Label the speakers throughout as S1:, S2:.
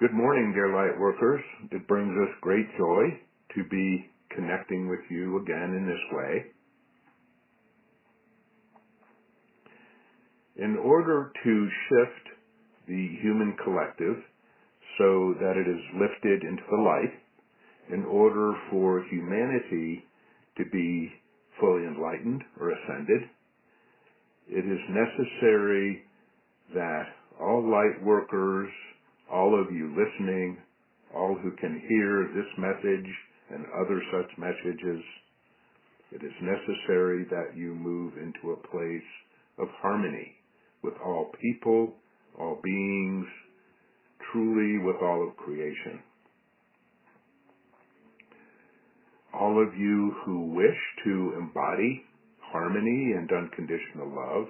S1: Good morning, dear light workers. It brings us great joy to be connecting with you again in this way. In order to shift the human collective so that it is lifted into the light, in order for humanity to be fully enlightened or ascended, it is necessary that all light workers all of you listening, all who can hear this message and other such messages, it is necessary that you move into a place of harmony with all people, all beings, truly with all of creation. All of you who wish to embody harmony and unconditional love,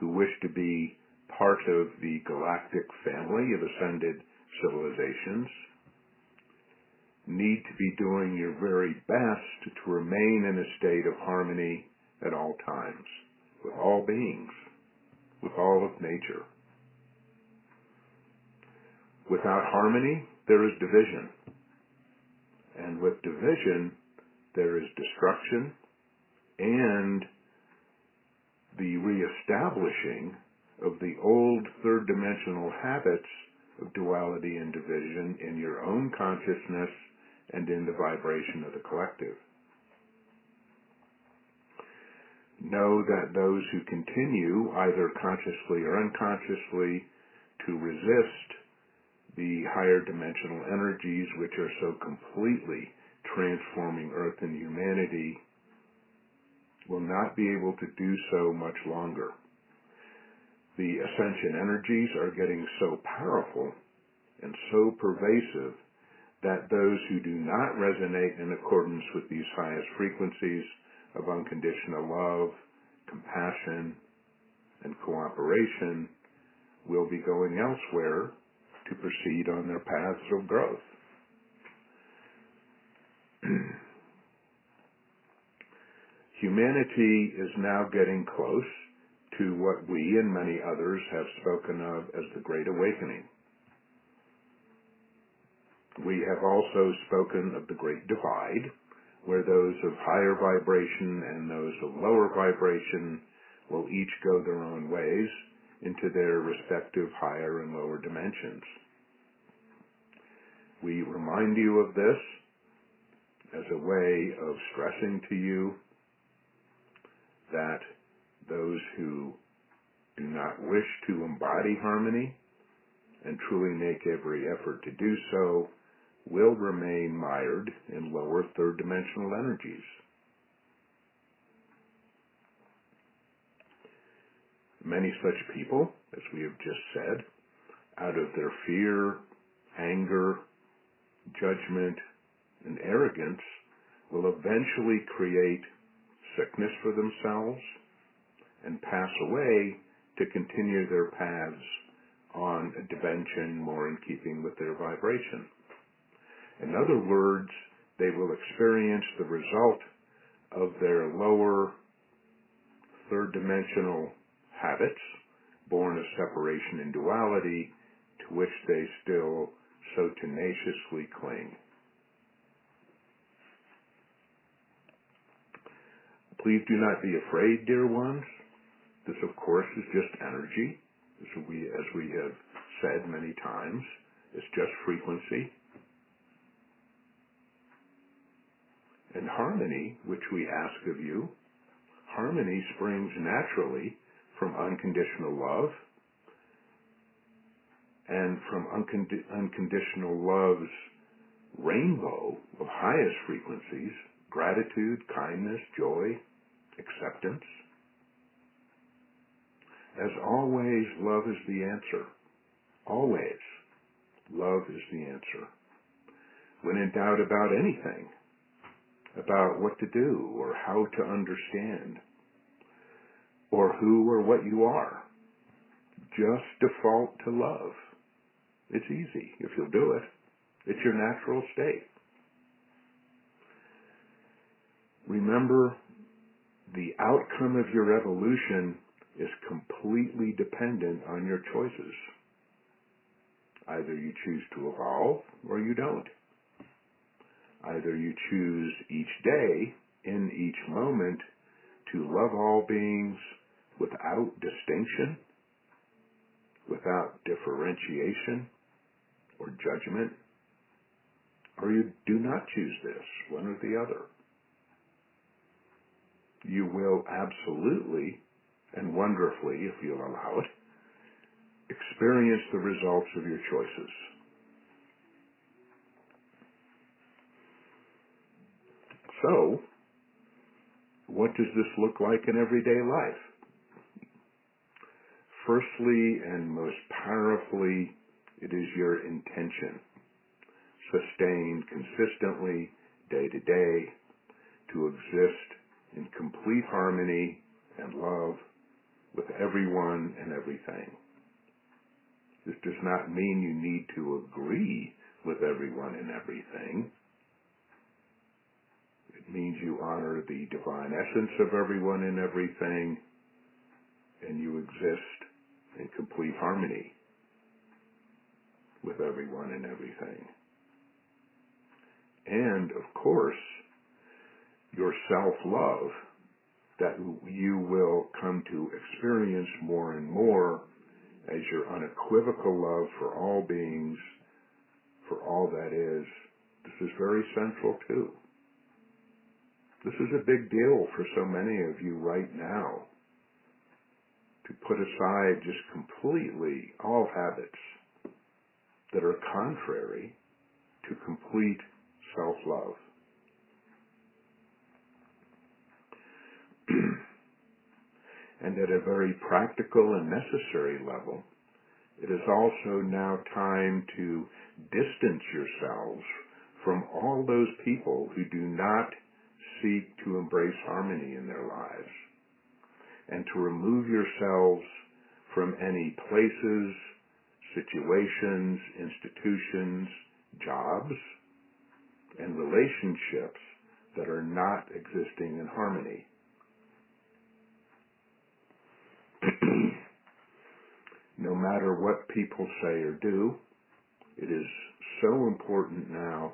S1: who wish to be part of the galactic family of ascended civilizations need to be doing your very best to remain in a state of harmony at all times with all beings, with all of nature. Without harmony, there is division. And with division, there is destruction and the reestablishing of the old third dimensional habits of duality and division in your own consciousness and in the vibration of the collective. Know that those who continue, either consciously or unconsciously, to resist the higher dimensional energies which are so completely transforming Earth and humanity will not be able to do so much longer the ascension energies are getting so powerful and so pervasive that those who do not resonate in accordance with these highest frequencies of unconditional love, compassion, and cooperation will be going elsewhere to proceed on their paths of growth. Humanity is now getting close to what we and many others have spoken of as the Great Awakening. We have also spoken of the Great Divide, where those of higher vibration and those of lower vibration will each go their own ways into their respective higher and lower dimensions. We remind you of this as a way of stressing to you that those who do not wish to embody harmony and truly make every effort to do so will remain mired in lower third dimensional energies. Many such people, as we have just said, out of their fear, anger, judgment, and arrogance, will eventually create sickness for themselves and pass away to continue their paths on a dimension more in keeping with their vibration. In other words, they will experience the result of their lower third dimensional habits, born of separation and duality, to which they still so tenaciously cling. Please do not be afraid, dear ones. This, of course, is just energy, as we, as we have said many times. It's just frequency. And harmony, which we ask of you, harmony springs naturally from unconditional love and from uncondi- unconditional love's rainbow of highest frequencies gratitude, kindness, joy, acceptance. As always, love is the answer. Always, love is the answer. When in doubt about anything, about what to do or how to understand, or who or what you are, just default to love. It's easy if you'll do it. It's your natural state. Remember, the outcome of your evolution is completely dependent on your choices. Either you choose to evolve or you don't. Either you choose each day, in each moment, to love all beings without distinction, without differentiation or judgment, or you do not choose this, one or the other. You will absolutely and wonderfully, if you'll allow it, experience the results of your choices. So, what does this look like in everyday life? Firstly and most powerfully, it is your intention, sustained consistently, day to day, to exist in complete harmony and love with everyone and everything. This does not mean you need to agree with everyone and everything. It means you honor the divine essence of everyone and everything, and you exist in complete harmony with everyone and everything. And, of course, your self-love that you will come to experience more and more as your unequivocal love for all beings, for all that is, this is very central too. This is a big deal for so many of you right now to put aside just completely all habits that are contrary to complete self-love. And at a very practical and necessary level, it is also now time to distance yourselves from all those people who do not seek to embrace harmony in their lives, and to remove yourselves from any places, situations, institutions, jobs, and relationships that are not existing in harmony. No matter what people say or do, it is so important now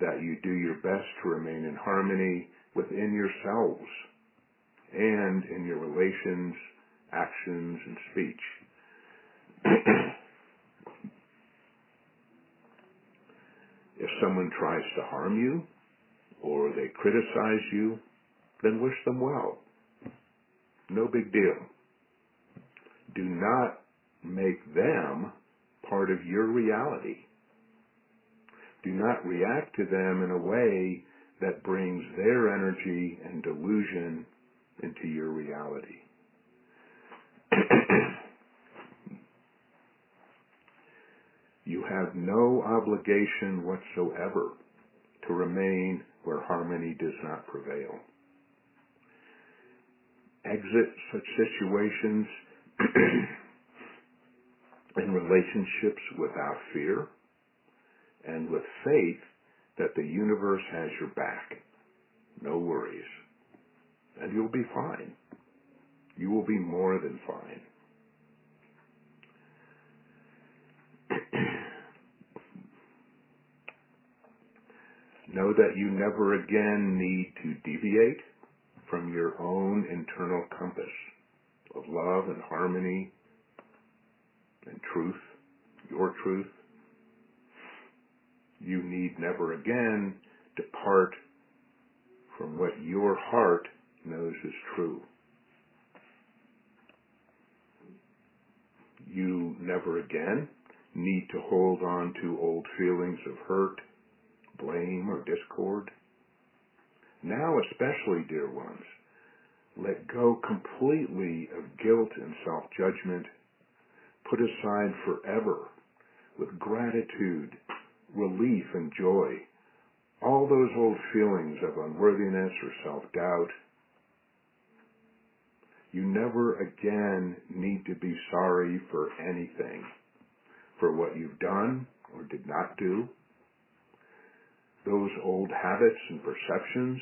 S1: that you do your best to remain in harmony within yourselves and in your relations, actions, and speech. if someone tries to harm you or they criticize you, then wish them well. No big deal do not make them part of your reality. Do not react to them in a way that brings their energy and delusion into your reality. you have no obligation whatsoever to remain where harmony does not prevail. Exit such situations in relationships without fear and with faith that the universe has your back. No worries. And you'll be fine. You will be more than fine. know that you never again need to deviate from your own internal compass of love and harmony truth, your truth. You need never again depart from what your heart knows is true. You never again need to hold on to old feelings of hurt, blame, or discord. Now especially, dear ones, let go completely of guilt and self-judgment, put aside forever with gratitude, relief, and joy all those old feelings of unworthiness or self-doubt. You never again need to be sorry for anything, for what you've done or did not do. Those old habits and perceptions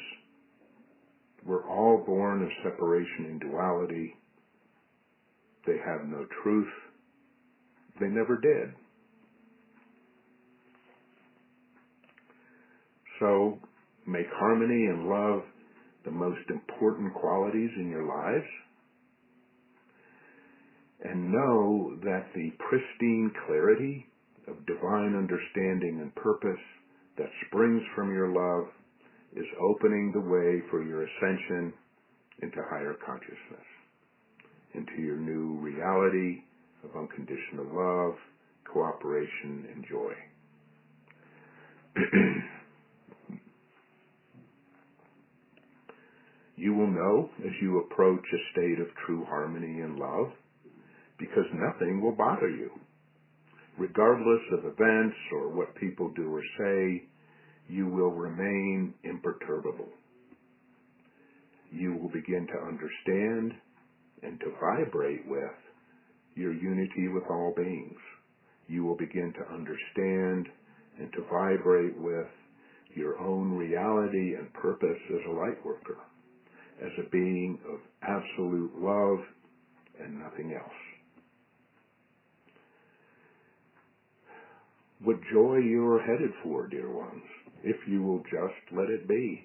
S1: we're all born of separation and duality. They have no truth. They never did. So make harmony and love the most important qualities in your lives. And know that the pristine clarity of divine understanding and purpose that springs from your love is opening the way for your ascension into higher consciousness, into your new reality, of unconditional love, cooperation, and joy. you will know as you approach a state of true harmony and love because nothing will bother you. Regardless of events or what people do or say, you will remain imperturbable. You will begin to understand and to vibrate with your unity with all beings. You will begin to understand and to vibrate with your own reality and purpose as a light worker, as a being of absolute love and nothing else. What joy you are headed for, dear ones, if you will just let it be.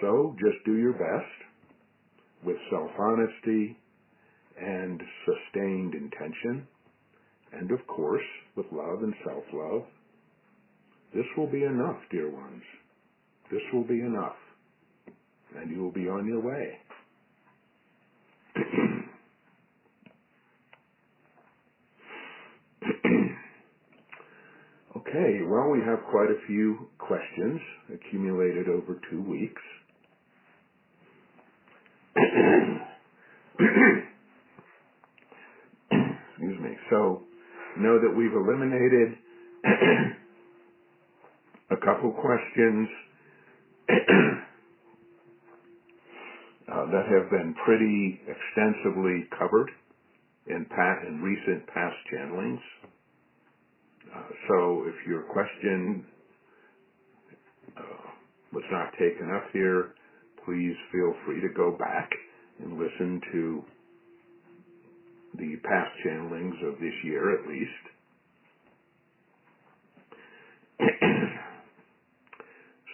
S1: So just do your best with self-honesty and sustained intention, and of course, with love and self-love. This will be enough, dear ones. This will be enough, and you will be on your way. okay, well, we have quite a few questions accumulated over two weeks. So, know that we've eliminated a couple questions uh, that have been pretty extensively covered in, in recent past channelings. Uh, so if your question uh, was not taken up here, please feel free to go back and listen to the past channelings of this year at least.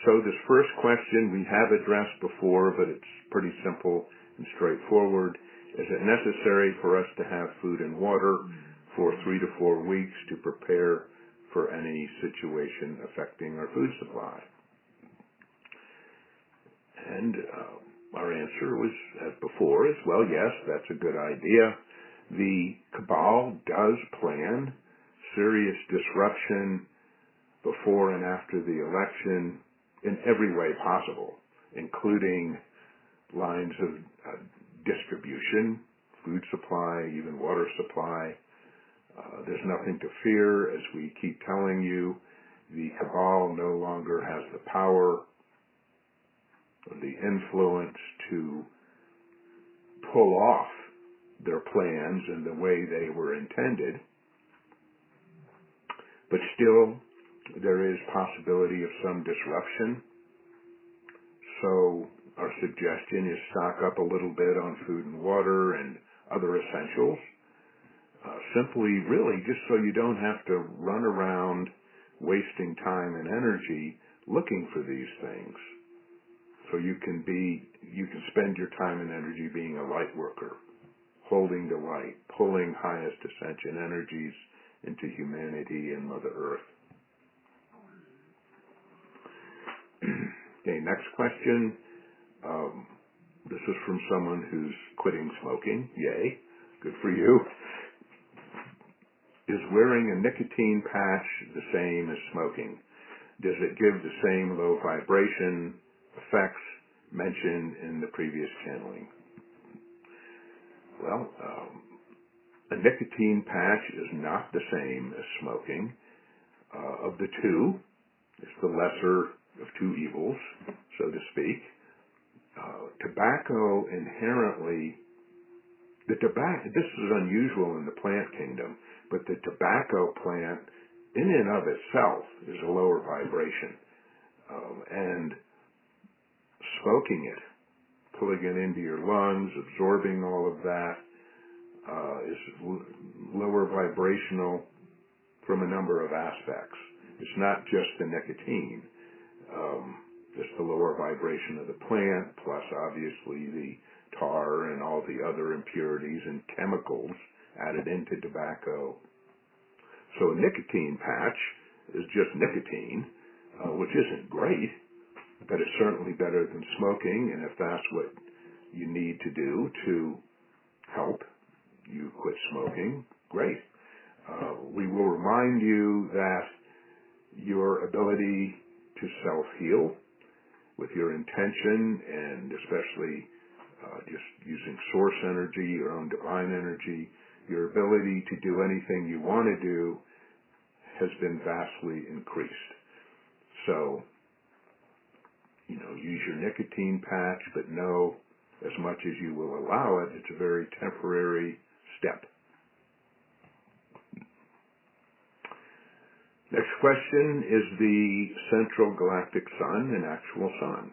S1: so this first question we have addressed before, but it's pretty simple and straightforward. Is it necessary for us to have food and water for three to four weeks to prepare for any situation affecting our food supply? And uh, our answer was, as before, is well, yes, that's a good idea. The cabal does plan serious disruption before and after the election in every way possible, including lines of uh, distribution, food supply, even water supply. Uh, there's nothing to fear, as we keep telling you. The cabal no longer has the power the influence to pull off their plans and the way they were intended. But still, there is possibility of some disruption. So our suggestion is stock up a little bit on food and water and other essentials. Uh, simply, really, just so you don't have to run around wasting time and energy looking for these things. So you can be, you can spend your time and energy being a light worker, holding the light, pulling highest ascension energies into humanity and Mother Earth. okay, next question. Um, this is from someone who's quitting smoking. Yay. Good for you. Is wearing a nicotine patch the same as smoking? Does it give the same low vibration effects mentioned in the previous channeling. Well, um, a nicotine patch is not the same as smoking. Uh, of the two, it's the lesser of two evils, so to speak. Uh, tobacco inherently, the tobacco, this is unusual in the plant kingdom, but the tobacco plant in and of itself is a lower vibration. Um, and smoking it, pulling it into your lungs, absorbing all of that, uh, is lower vibrational from a number of aspects. It's not just the nicotine. Um, just the lower vibration of the plant, plus obviously the tar and all the other impurities and chemicals added into tobacco. So a nicotine patch is just nicotine, uh, which isn't great, but it's certainly better than smoking. And if that's what you need to do to help you quit smoking, great. Uh, we will remind you that your ability to self-heal with your intention and especially uh, just using source energy, your own divine energy, your ability to do anything you want to do has been vastly increased. So, you know, use your nicotine patch, but know as much as you will allow it, it's a very temporary step. Next question, is the central galactic sun an actual sun?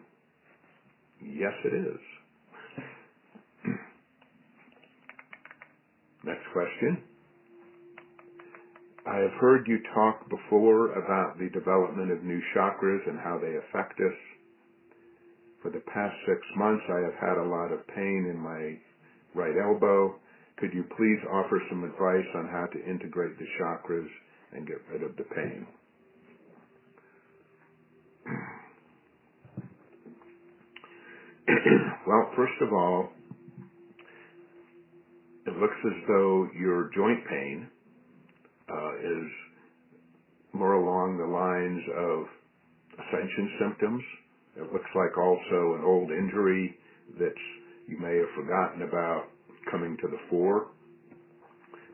S1: Yes, it is. Next question. I have heard you talk before about the development of new chakras and how they affect us. For the past six months, I have had a lot of pain in my right elbow. Could you please offer some advice on how to integrate the chakras and get rid of the pain? well, first of all, it looks as though your joint pain uh, is more along the lines of ascension symptoms. It looks like also an old injury that you may have forgotten about coming to the fore.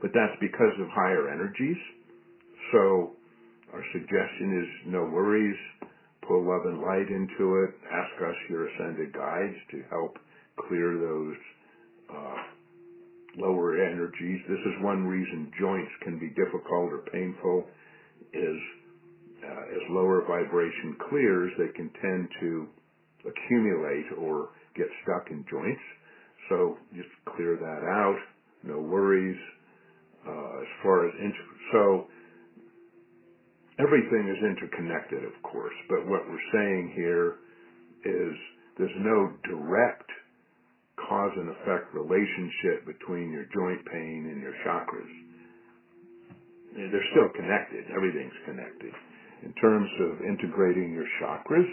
S1: But that's because of higher energies. So our suggestion is no worries. Pull love and light into it. Ask us, your ascended guides, to help clear those uh, lower energies. This is one reason joints can be difficult or painful is uh, as lower vibration clears, they can tend to accumulate or get stuck in joints. So just clear that out. No worries. Uh, as far as int- so everything is interconnected, of course. But what we're saying here is there's no direct cause and effect relationship between your joint pain and your chakras. They're still connected. Everything's connected. In terms of integrating your chakras,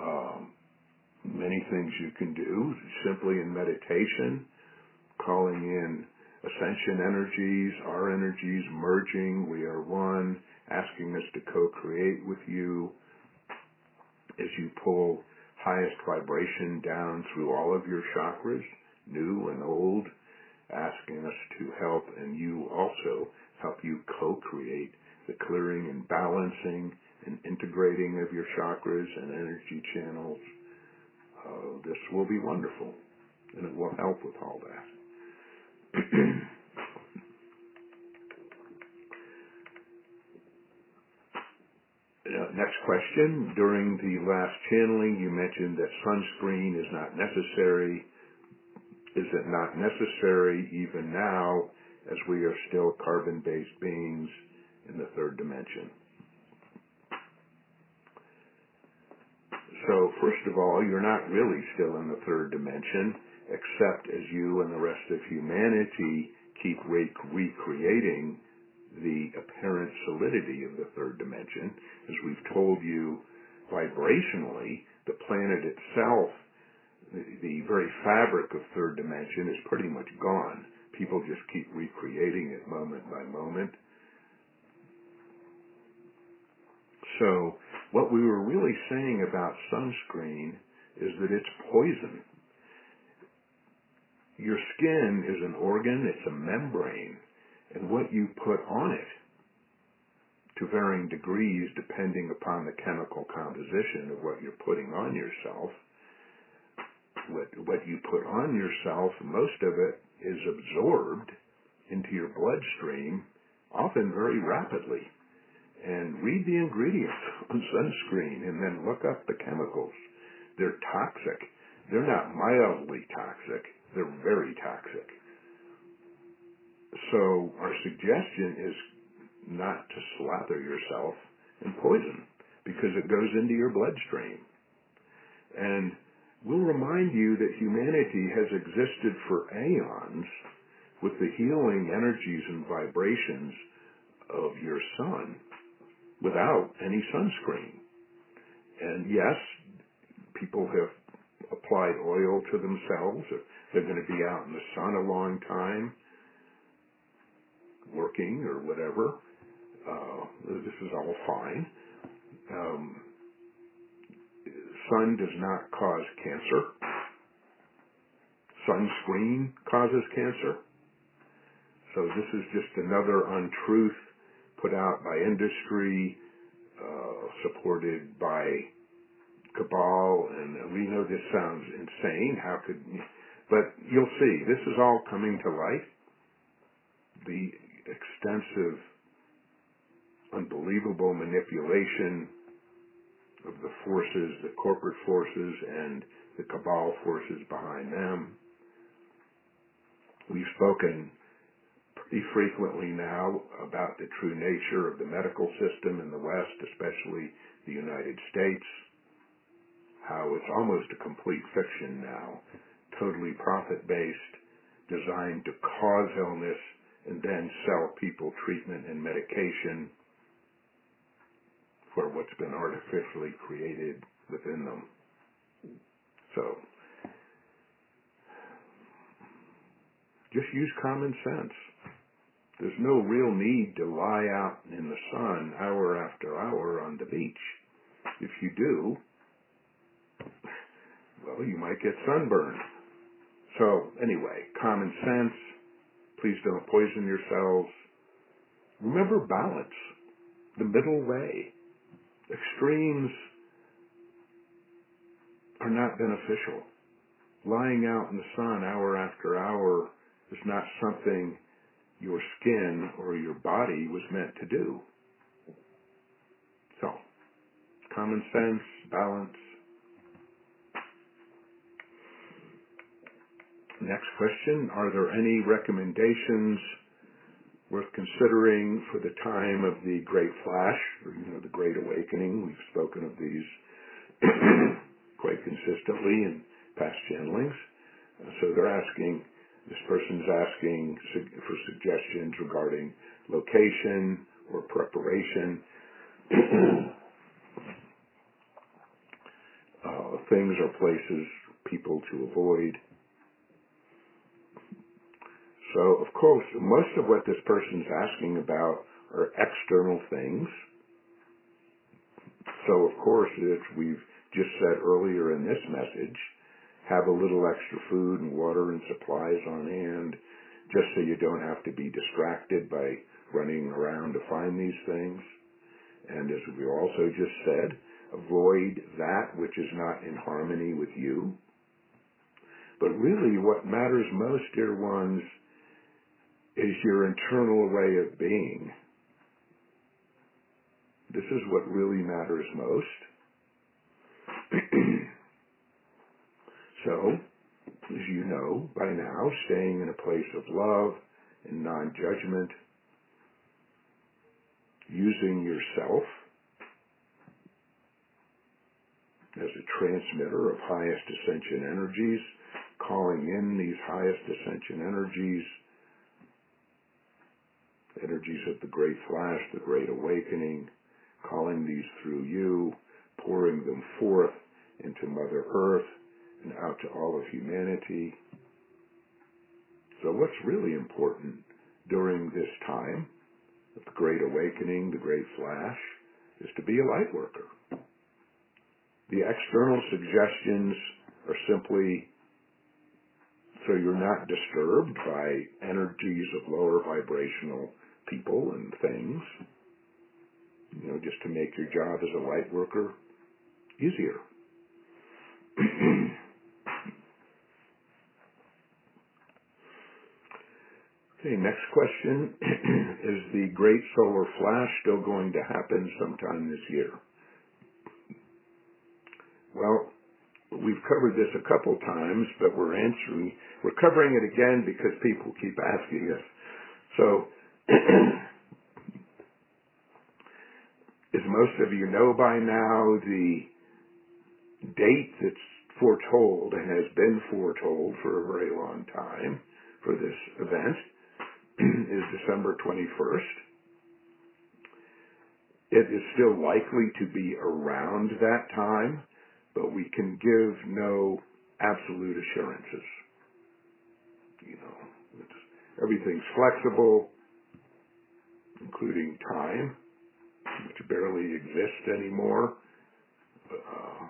S1: um, many things you can do simply in meditation, calling in ascension energies, our energies merging, we are one, asking us to co-create with you. As you pull highest vibration down through all of your chakras, new and old, asking us to help and you also help you co-create the clearing and balancing and integrating of your chakras and energy channels. Uh, this will be wonderful and it will help with all that. Uh, next question. During the last channeling, you mentioned that sunscreen is not necessary. Is it not necessary even now as we are still carbon-based beings in the third dimension? So first of all, you're not really still in the third dimension, except as you and the rest of humanity keep re- recreating the apparent solidity of the third dimension. As we've told you, vibrationally, the planet itself, the, the very fabric of third dimension is pretty much gone. People just keep recreating it moment by moment. So what we were really saying about sunscreen is that it's poison. Your skin is an organ, it's a membrane and what you put on it to varying degrees depending upon the chemical composition of what you're putting on yourself. What, what you put on yourself, most of it is absorbed into your bloodstream, often very rapidly. And read the ingredients on sunscreen and then look up the chemicals. They're toxic. They're not mildly toxic. They're very toxic. So our suggestion is not to slather yourself and poison because it goes into your bloodstream. And we'll remind you that humanity has existed for aeons with the healing energies and vibrations of your sun without any sunscreen. And yes, people have applied oil to themselves. They're going to be out in the sun a long time, working or whatever, uh, this is all fine. Um, sun does not cause cancer. Sunscreen causes cancer. So this is just another untruth put out by industry, uh, supported by cabal, and we know this sounds insane. How could, but you'll see, this is all coming to light. The extensive, unbelievable manipulation of the forces, the corporate forces, and the cabal forces behind them. We've spoken pretty frequently now about the true nature of the medical system in the West, especially the United States, how it's almost a complete fiction now, totally profit based, designed to cause illness and then sell people treatment and medication for what's been artificially created within them. So, just use common sense. There's no real need to lie out in the sun hour after hour on the beach. If you do, well, you might get sunburned. So, anyway, common sense. Please don't poison yourselves. Remember balance, the middle way. Extremes are not beneficial. Lying out in the sun hour after hour is not something your skin or your body was meant to do. So, common sense, balance. Next question, are there any recommendations worth considering for the time of the Great Flash, or you know, the Great Awakening? We've spoken of these quite consistently in past channelings. So they're asking, this person's asking for suggestions regarding location or preparation. uh, things or places, people to avoid. So, of course, most of what this person's asking about are external things. So, of course, as we've just said earlier in this message, have a little extra food and water and supplies on hand just so you don't have to be distracted by running around to find these things. And as we also just said, avoid that which is not in harmony with you. But really what matters most, dear ones, is your internal way of being. This is what really matters most. So, as you know by now, staying in a place of love and non-judgment, using yourself as a transmitter of highest ascension energies, calling in these highest ascension energies, energies of the great flash, the great awakening, calling these through you, pouring them forth into Mother Earth, and out to all of humanity. So what's really important during this time of the Great Awakening, the Great Flash, is to be a light worker. The external suggestions are simply so you're not disturbed by energies of lower vibrational people and things. You know, just to make your job as a light worker easier. Okay, next question. Is the great solar flash still going to happen sometime this year? Well, we've covered this a couple times, but we're answering, we're covering it again because people keep asking us. So, As most of you know by now, the date that's foretold and has been foretold for a very long time for this event is December 21st. It is still likely to be around that time, but we can give no absolute assurances. You know, everything's flexible, including time, which barely exists anymore. Uh,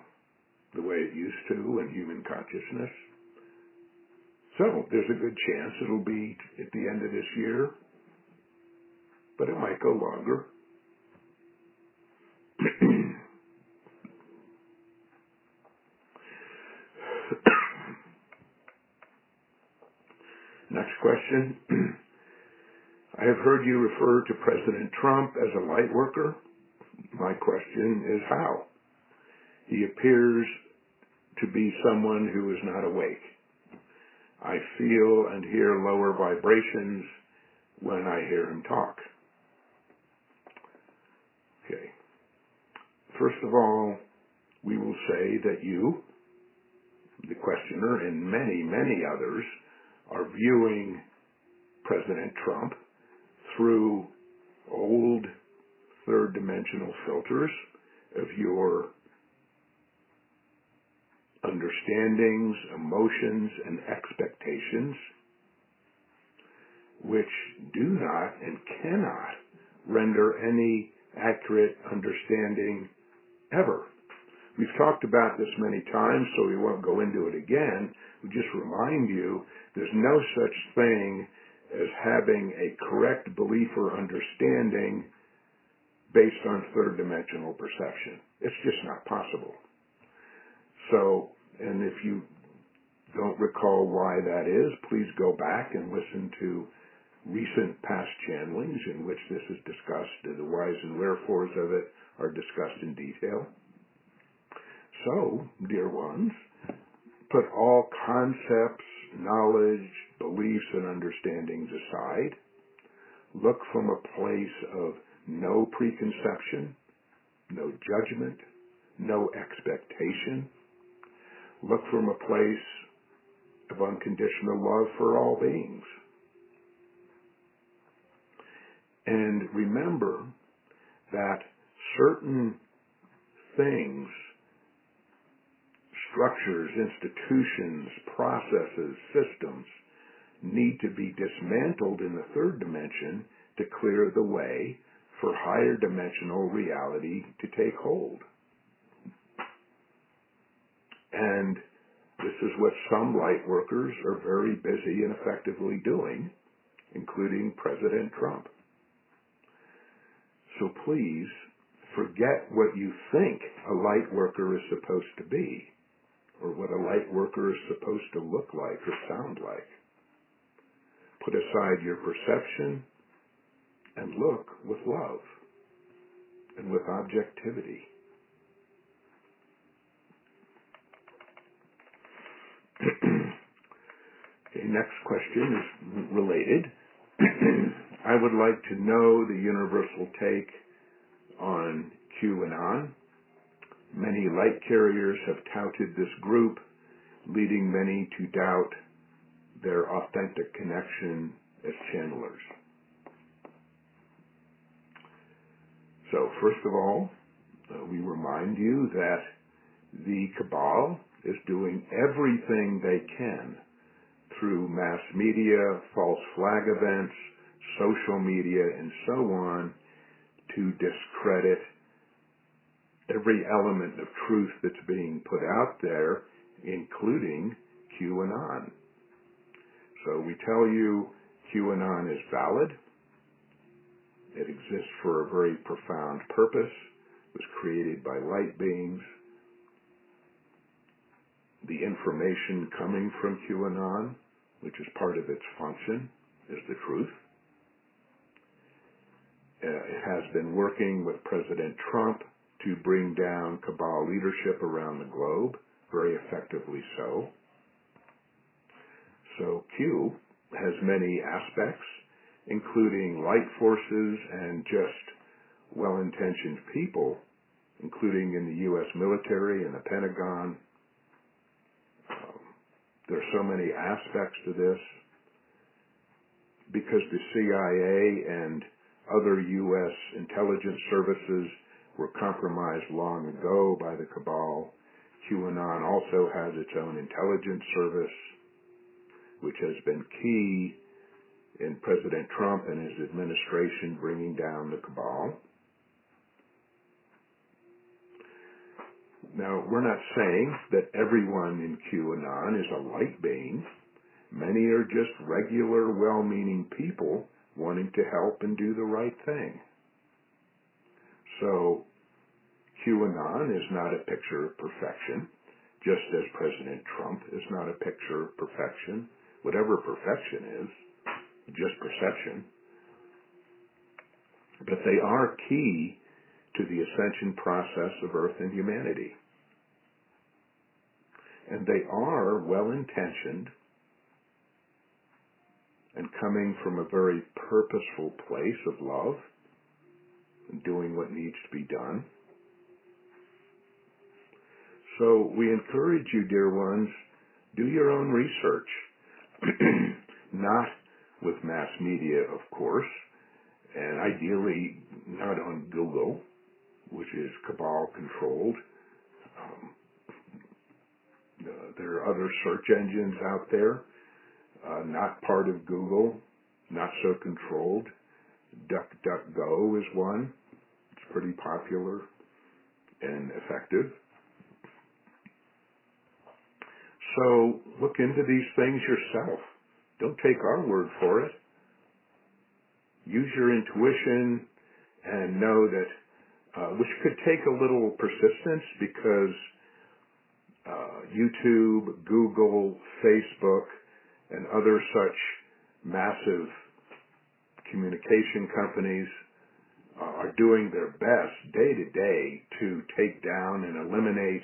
S1: the way it used to in human consciousness. So there's a good chance it'll be at the end of this year, but it might go longer. Next question. I have heard you refer to President Trump as a light worker. My question is how? He appears to be someone who is not awake. I feel and hear lower vibrations when I hear him talk. Okay. First of all, we will say that you, the questioner, and many, many others are viewing President Trump through old third dimensional filters of your understandings, emotions, and expectations, which do not and cannot render any accurate understanding ever. We've talked about this many times, so we won't go into it again. We just remind you there's no such thing as having a correct belief or understanding based on third dimensional perception. It's just not possible. So, and if you don't recall why that is, please go back and listen to recent past channelings in which this is discussed. The whys and wherefores of it are discussed in detail. So, dear ones, put all concepts, knowledge, beliefs, and understandings aside. Look from a place of no preconception, no judgment, no expectation, Look from a place of unconditional love for all beings. And remember that certain things, structures, institutions, processes, systems need to be dismantled in the third dimension to clear the way for higher dimensional reality to take hold. And this is what some light workers are very busy and effectively doing, including President Trump. So please forget what you think a light worker is supposed to be or what a light worker is supposed to look like or sound like. Put aside your perception and look with love and with objectivity. okay, next question is related. I would like to know the universal take on QAnon. Many light carriers have touted this group, leading many to doubt their authentic connection as channelers. So, first of all, uh, we remind you that the Cabal is doing everything they can through mass media, false flag events, social media, and so on to discredit every element of truth that's being put out there, including QAnon. So we tell you QAnon is valid. It exists for a very profound purpose. It was created by light beings the information coming from QAnon, which is part of its function, is the truth. Uh, it has been working with President Trump to bring down cabal leadership around the globe, very effectively so. So Q has many aspects, including light forces and just well-intentioned people, including in the U.S. military and the Pentagon. There are so many aspects to this because the CIA and other U.S. intelligence services were compromised long ago by the cabal. QAnon also has its own intelligence service, which has been key in President Trump and his administration bringing down the cabal. Now, we're not saying that everyone in QAnon is a light being. Many are just regular, well-meaning people wanting to help and do the right thing. So, QAnon is not a picture of perfection, just as President Trump is not a picture of perfection. Whatever perfection is, just perception. But they are key to the ascension process of Earth and humanity. And they are well intentioned and coming from a very purposeful place of love and doing what needs to be done. So we encourage you, dear ones, do your own research. Not with mass media, of course, and ideally not on Google, which is cabal controlled. Um, there are other search engines out there, uh, not part of Google, not so controlled. DuckDuckGo is one. It's pretty popular and effective. So look into these things yourself. Don't take our word for it. Use your intuition and know that, uh, which could take a little persistence because uh, YouTube, Google, Facebook, and other such massive communication companies uh, are doing their best day to day to take down and eliminate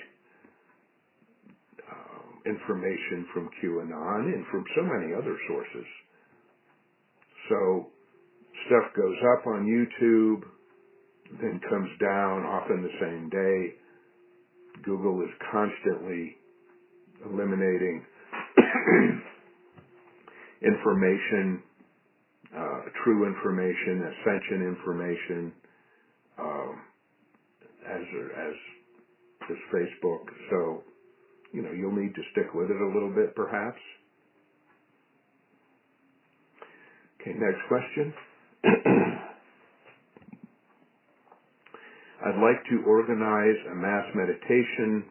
S1: information from QAnon and from so many other sources. So stuff goes up on YouTube, then comes down often the same day. Google is constantly eliminating information, uh, true information, ascension information, um, as as as Facebook. So you know, you'll need to stick with it a little bit perhaps. Okay, next question. I'd like to organize a mass meditation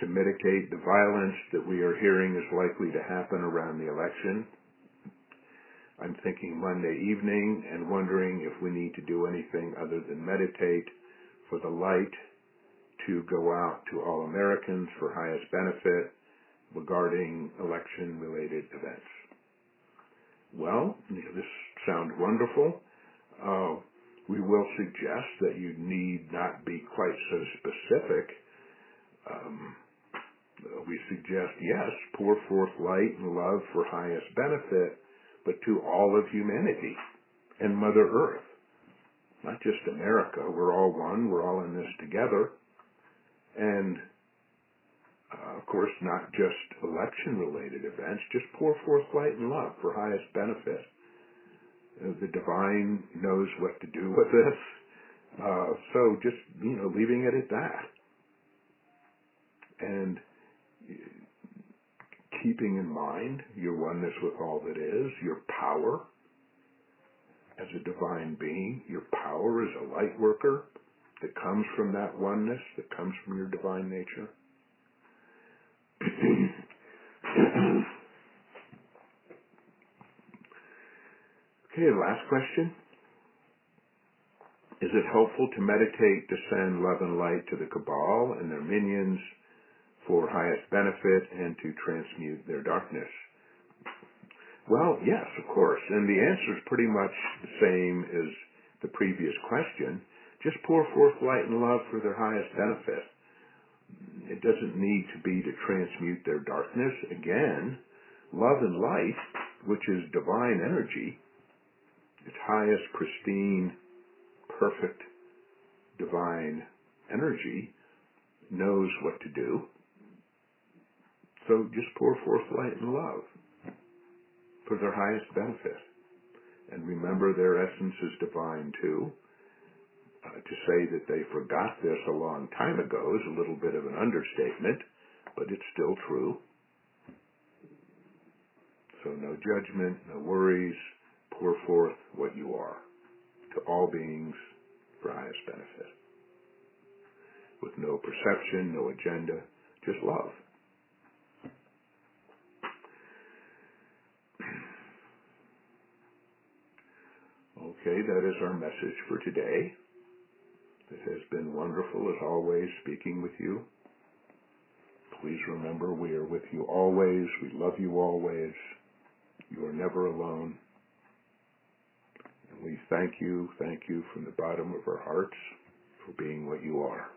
S1: to mitigate the violence that we are hearing is likely to happen around the election. I'm thinking Monday evening and wondering if we need to do anything other than meditate for the light to go out to all Americans for highest benefit regarding election related events. Well, this sounds wonderful. Uh, we will suggest that you need not be quite so specific. Um, we suggest, yes, pour forth light and love for highest benefit, but to all of humanity and Mother Earth. Not just America. We're all one. We're all in this together and uh, of course, not just election related events, just pour forth light and love for highest benefit. Uh, the divine knows what to do with this. Uh, so just, you know, leaving it at that. And keeping in mind your oneness with all that is, your power as a divine being, your power as a light worker, that comes from that oneness, that comes from your divine nature. Okay, last question. Is it helpful to meditate to send love and light to the cabal and their minions for highest benefit and to transmute their darkness? Well, yes, of course. And the answer is pretty much the same as the previous question. Just pour forth light and love for their highest benefit. It doesn't need to be to transmute their darkness. Again, love and light, which is divine energy, its highest, pristine, perfect divine energy knows what to do. So just pour forth light and love for their highest benefit. And remember their essence is divine too. Uh, to say that they forgot this a long time ago is a little bit of an understatement, but it's still true. So no judgment, no worries. Pour forth what you are to all beings for highest benefit. With no perception, no agenda, just love. Okay, that is our message for today. It has been wonderful as always speaking with you. Please remember we are with you always. We love you always. You are never alone. We thank you, thank you from the bottom of our hearts for being what you are.